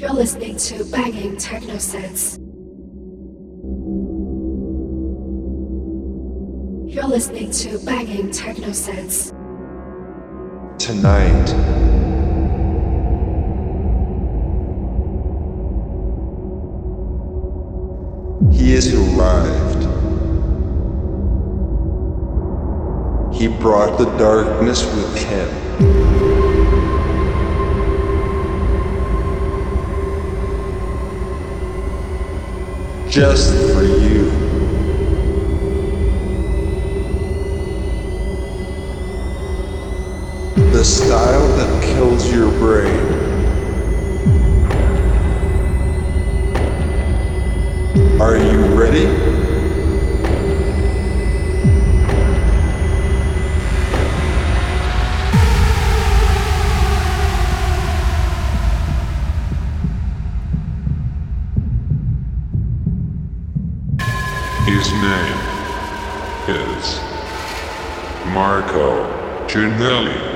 You're listening to banging techno sets. You're listening to banging techno sets. Tonight. He is arrived. He brought the darkness with him. Just for you. The style that kills your brain. Are you ready? Marco Ginelli.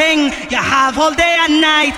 Thing. You have all day and night.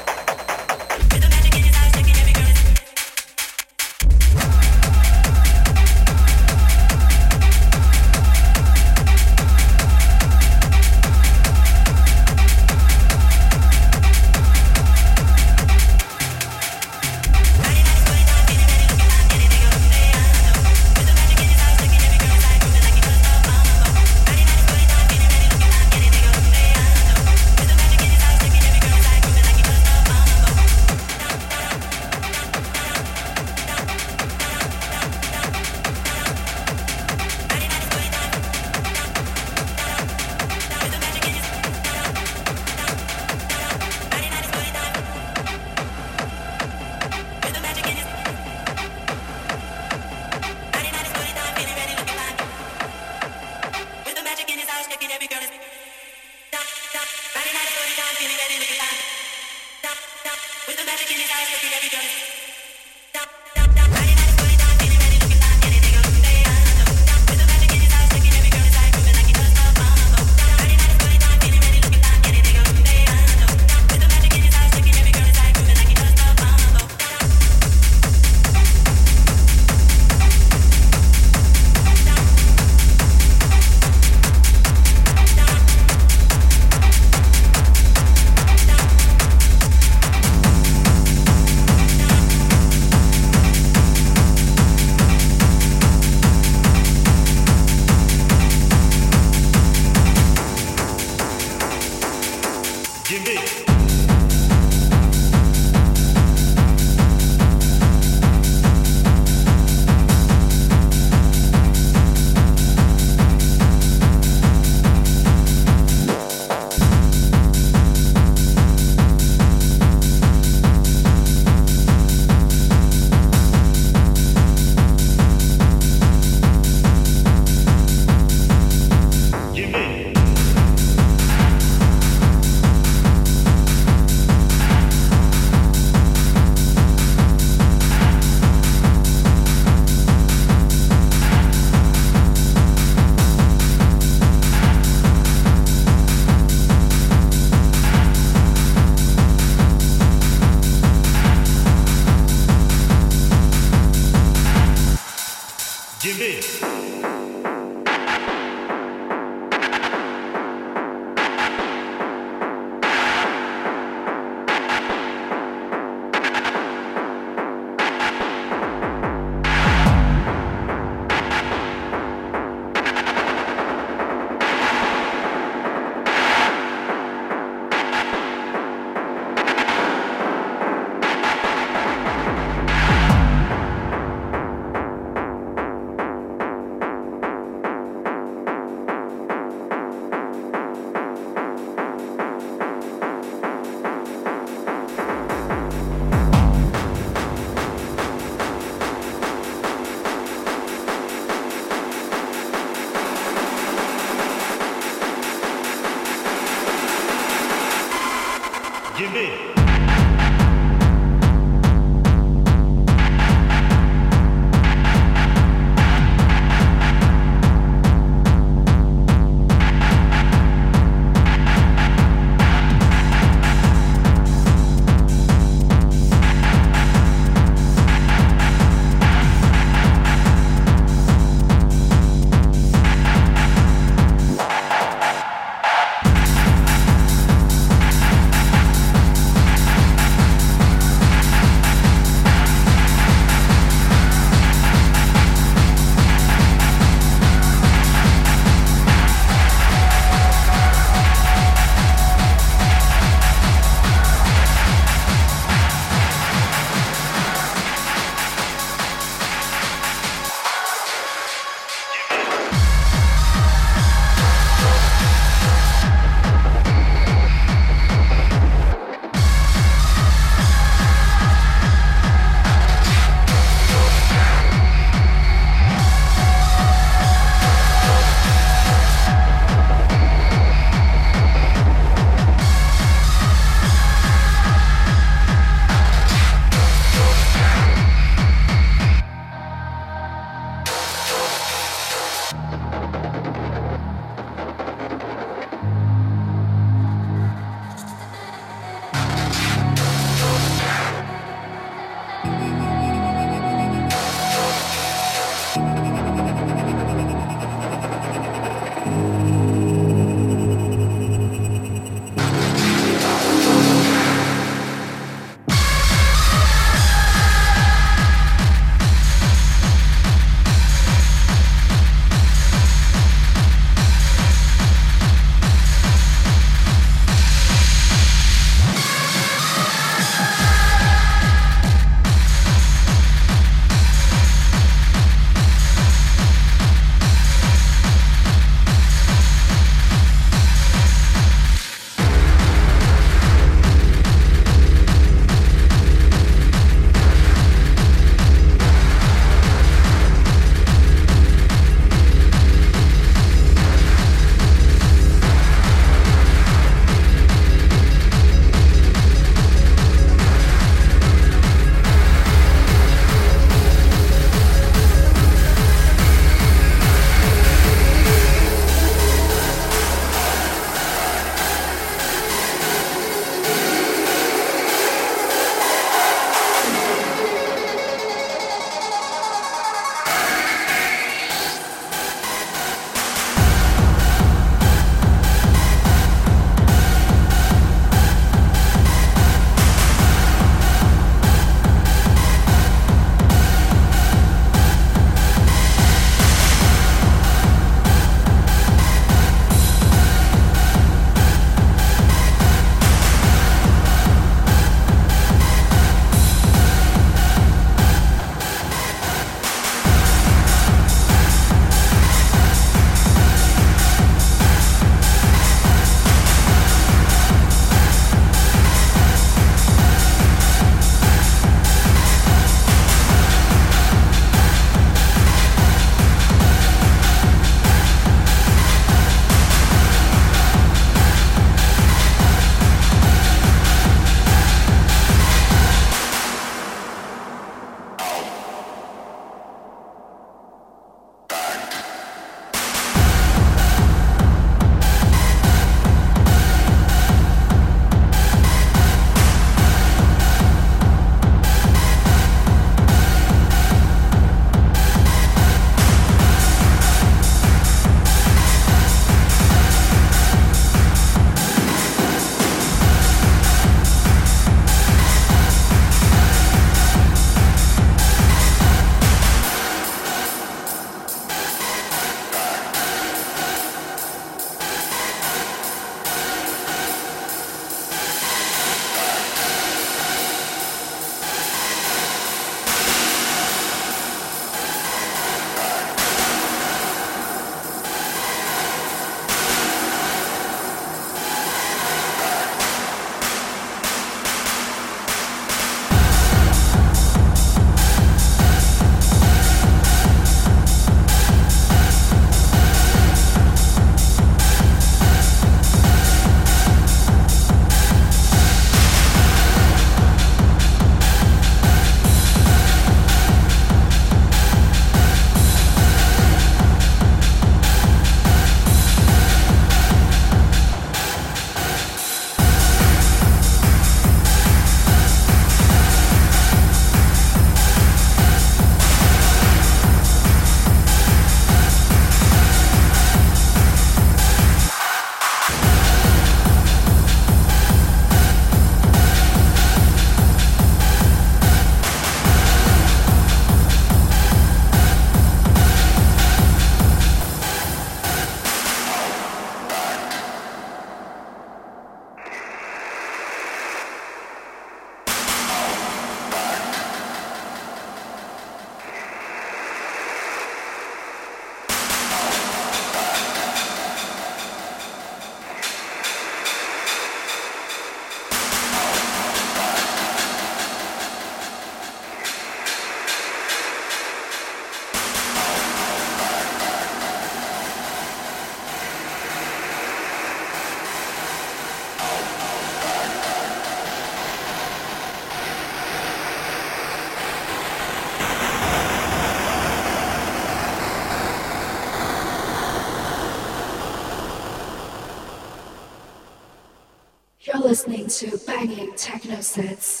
Listening to banging techno sets.